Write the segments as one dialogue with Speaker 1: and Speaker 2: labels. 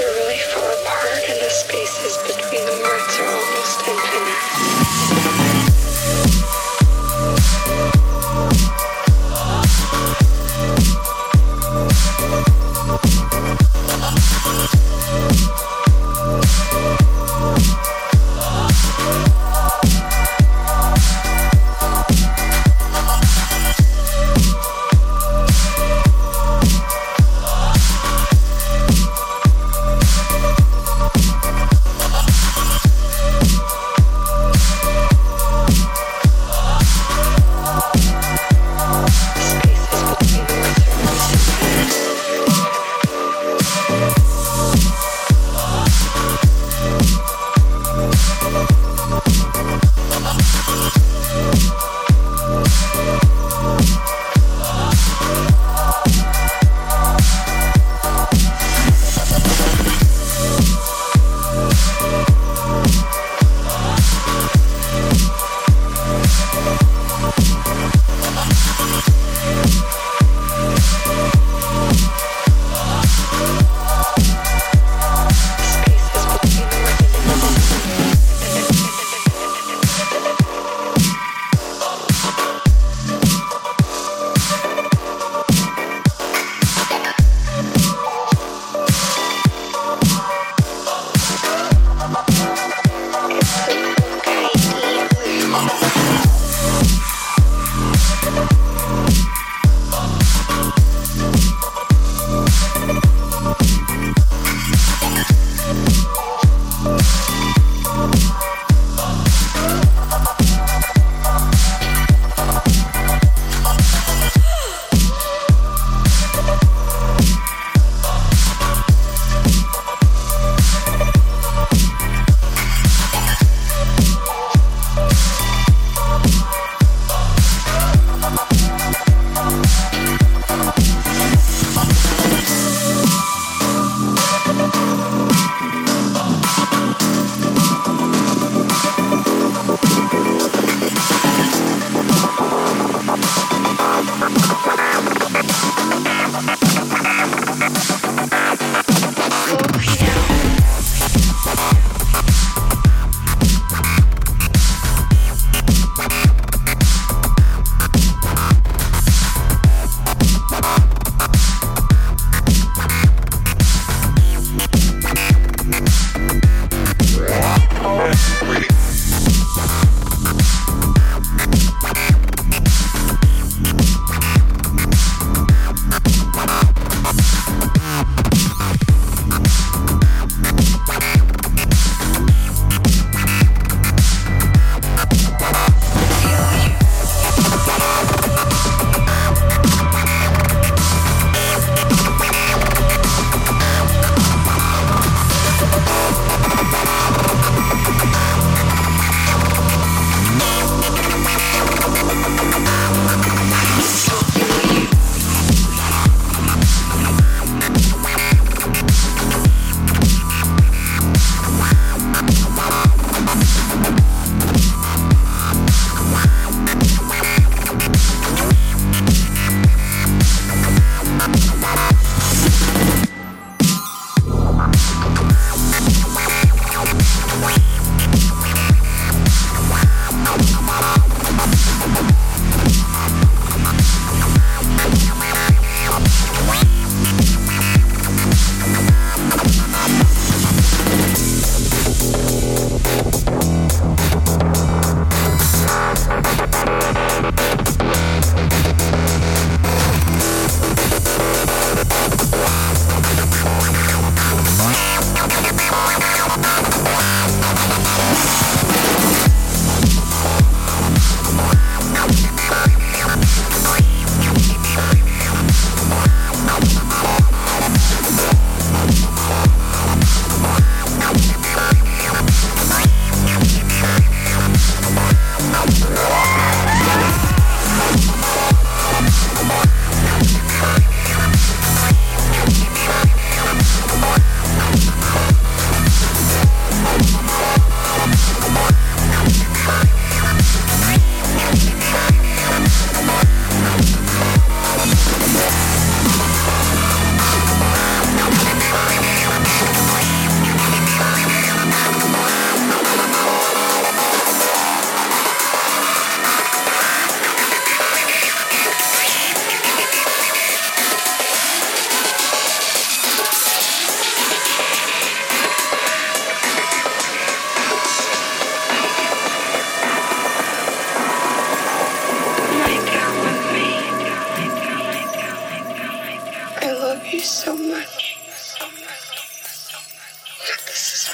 Speaker 1: are really far apart and the spaces between the words are almost infinite.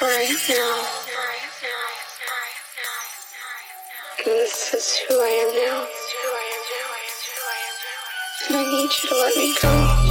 Speaker 1: Am now. And this is who I am now. And I need you to let me go.